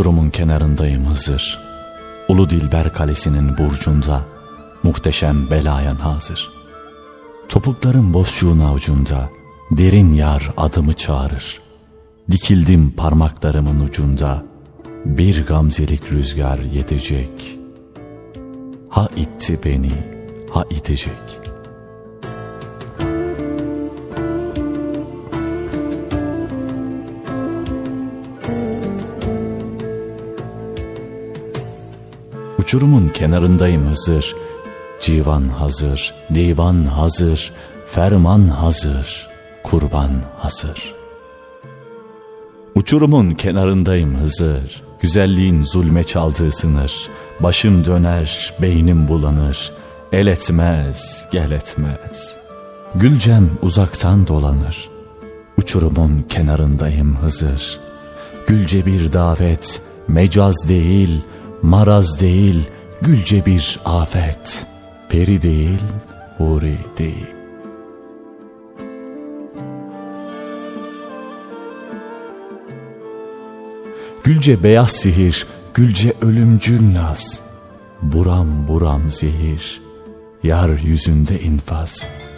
Uçurumun kenarındayım Hızır. Ulu Dilber Kalesi'nin burcunda muhteşem belayan hazır. Topuklarım boşluğun avucunda, derin yar adımı çağırır. Dikildim parmaklarımın ucunda, bir gamzelik rüzgar yetecek. Ha itti beni, ha itecek.'' Uçurumun kenarındayım Hızır. Civan hazır, divan hazır, ferman hazır, kurban hazır. Uçurumun kenarındayım Hızır. Güzelliğin zulme çaldığı sınır. Başım döner, beynim bulanır. El etmez, gel etmez. Gülcem uzaktan dolanır. Uçurumun kenarındayım Hızır. Gülce bir davet, mecaz değil, maraz değil, gülce bir afet, peri değil, huri değil. Gülce beyaz sihir, gülce ölümcül naz, buram buram zehir, yar yüzünde infaz.''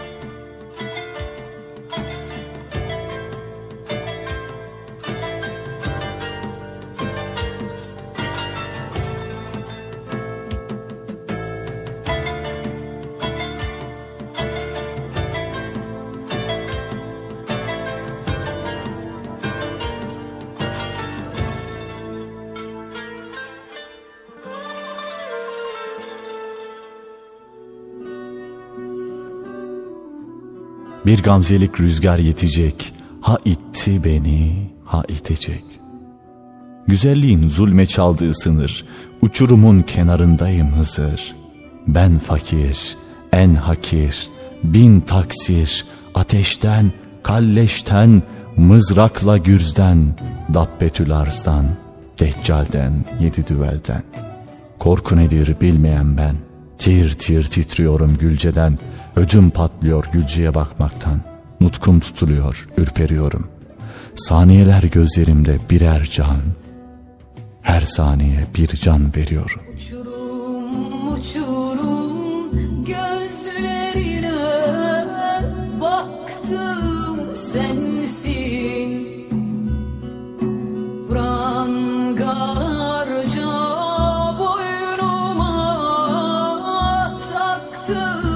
Bir gamzelik rüzgar yetecek, ha itti beni, ha itecek. Güzelliğin zulme çaldığı sınır, uçurumun kenarındayım Hızır. Ben fakir, en hakir, bin taksir, ateşten, kalleşten, mızrakla gürzden, dabbetül arzdan, deccalden, yedi düvelden. Korku nedir bilmeyen ben, tir tir titriyorum gülceden, Ödüm patlıyor gülceye bakmaktan. Nutkum tutuluyor, ürperiyorum. Saniyeler gözlerimde birer can. Her saniye bir can veriyorum. Uçurum, uçurum gözlerine baktım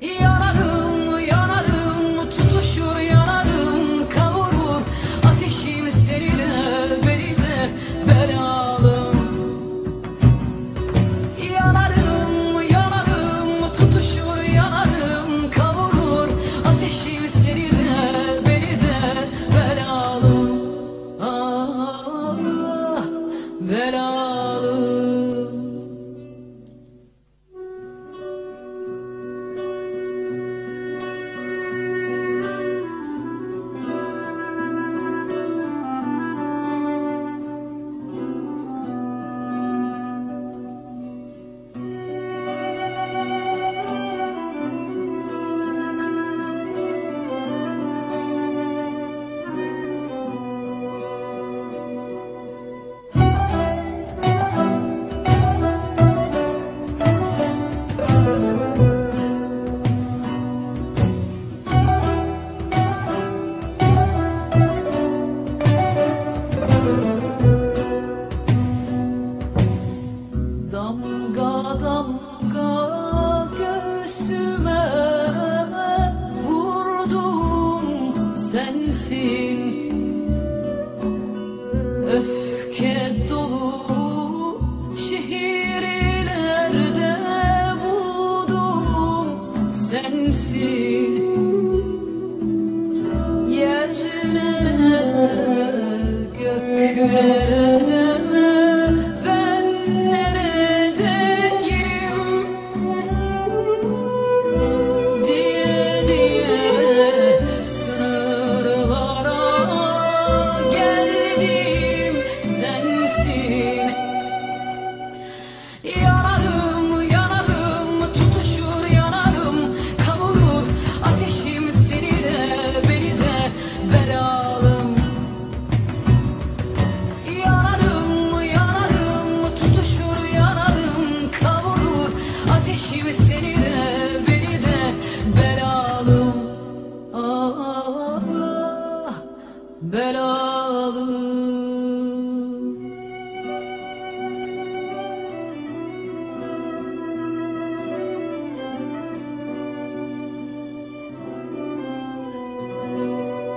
E eu belalım